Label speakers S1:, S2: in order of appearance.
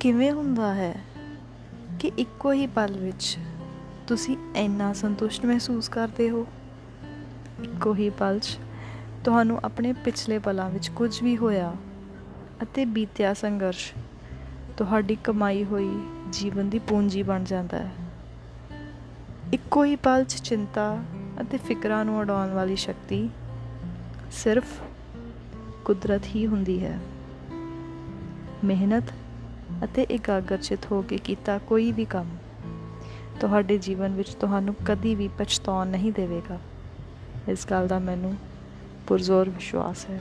S1: ਕਿਵੇਂ ਹੁੰਦਾ ਹੈ ਕਿ ਇੱਕੋ ਹੀ ਪਲ ਵਿੱਚ ਤੁਸੀਂ ਇੰਨਾ ਸੰਤੁਸ਼ਟ ਮਹਿਸੂਸ ਕਰਦੇ ਹੋ? ਇੱਕੋ ਹੀ ਪਲ 'ਚ ਤੁਹਾਨੂੰ ਆਪਣੇ ਪਿਛਲੇ ਪਲਾਂ ਵਿੱਚ ਕੁਝ ਵੀ ਹੋਇਆ ਅਤੇ ਬੀਤਿਆ ਸੰਘਰਸ਼, ਤੁਹਾਡੀ ਕਮਾਈ ਹੋਈ ਜੀਵਨ ਦੀ ਪੂੰਜੀ ਬਣ ਜਾਂਦਾ ਹੈ। ਇੱਕੋ ਹੀ ਪਲ 'ਚ ਚਿੰਤਾ ਅਤੇ ਫਿਕਰਾਂ ਨੂੰ ਉਡਾਉਣ ਵਾਲੀ ਸ਼ਕਤੀ ਸਿਰਫ ਕੁਦਰਤ ਹੀ ਹੁੰਦੀ ਹੈ। ਮਿਹਨਤ ਅਤੇ ਇਕਾਗਰਚਿਤ ਹੋ ਕੇ ਕੀਤਾ ਕੋਈ ਵੀ ਕੰਮ, ਤੁਹਾਡੇ ਜੀਵਨ ਵਿੱਚ ਤੁਹਾਨੂੰ ਕਦੀ ਵੀ ਪਛਤਾਉਣ ਨਹੀਂ ਦੇਵੇਗਾ। ਇਸ ਗੱਲ ਦਾ ਮੈਨੂੰ ਪੁਰਜ਼ੋਰ ਵਿਸ਼ਵਾਸ ਹੈ।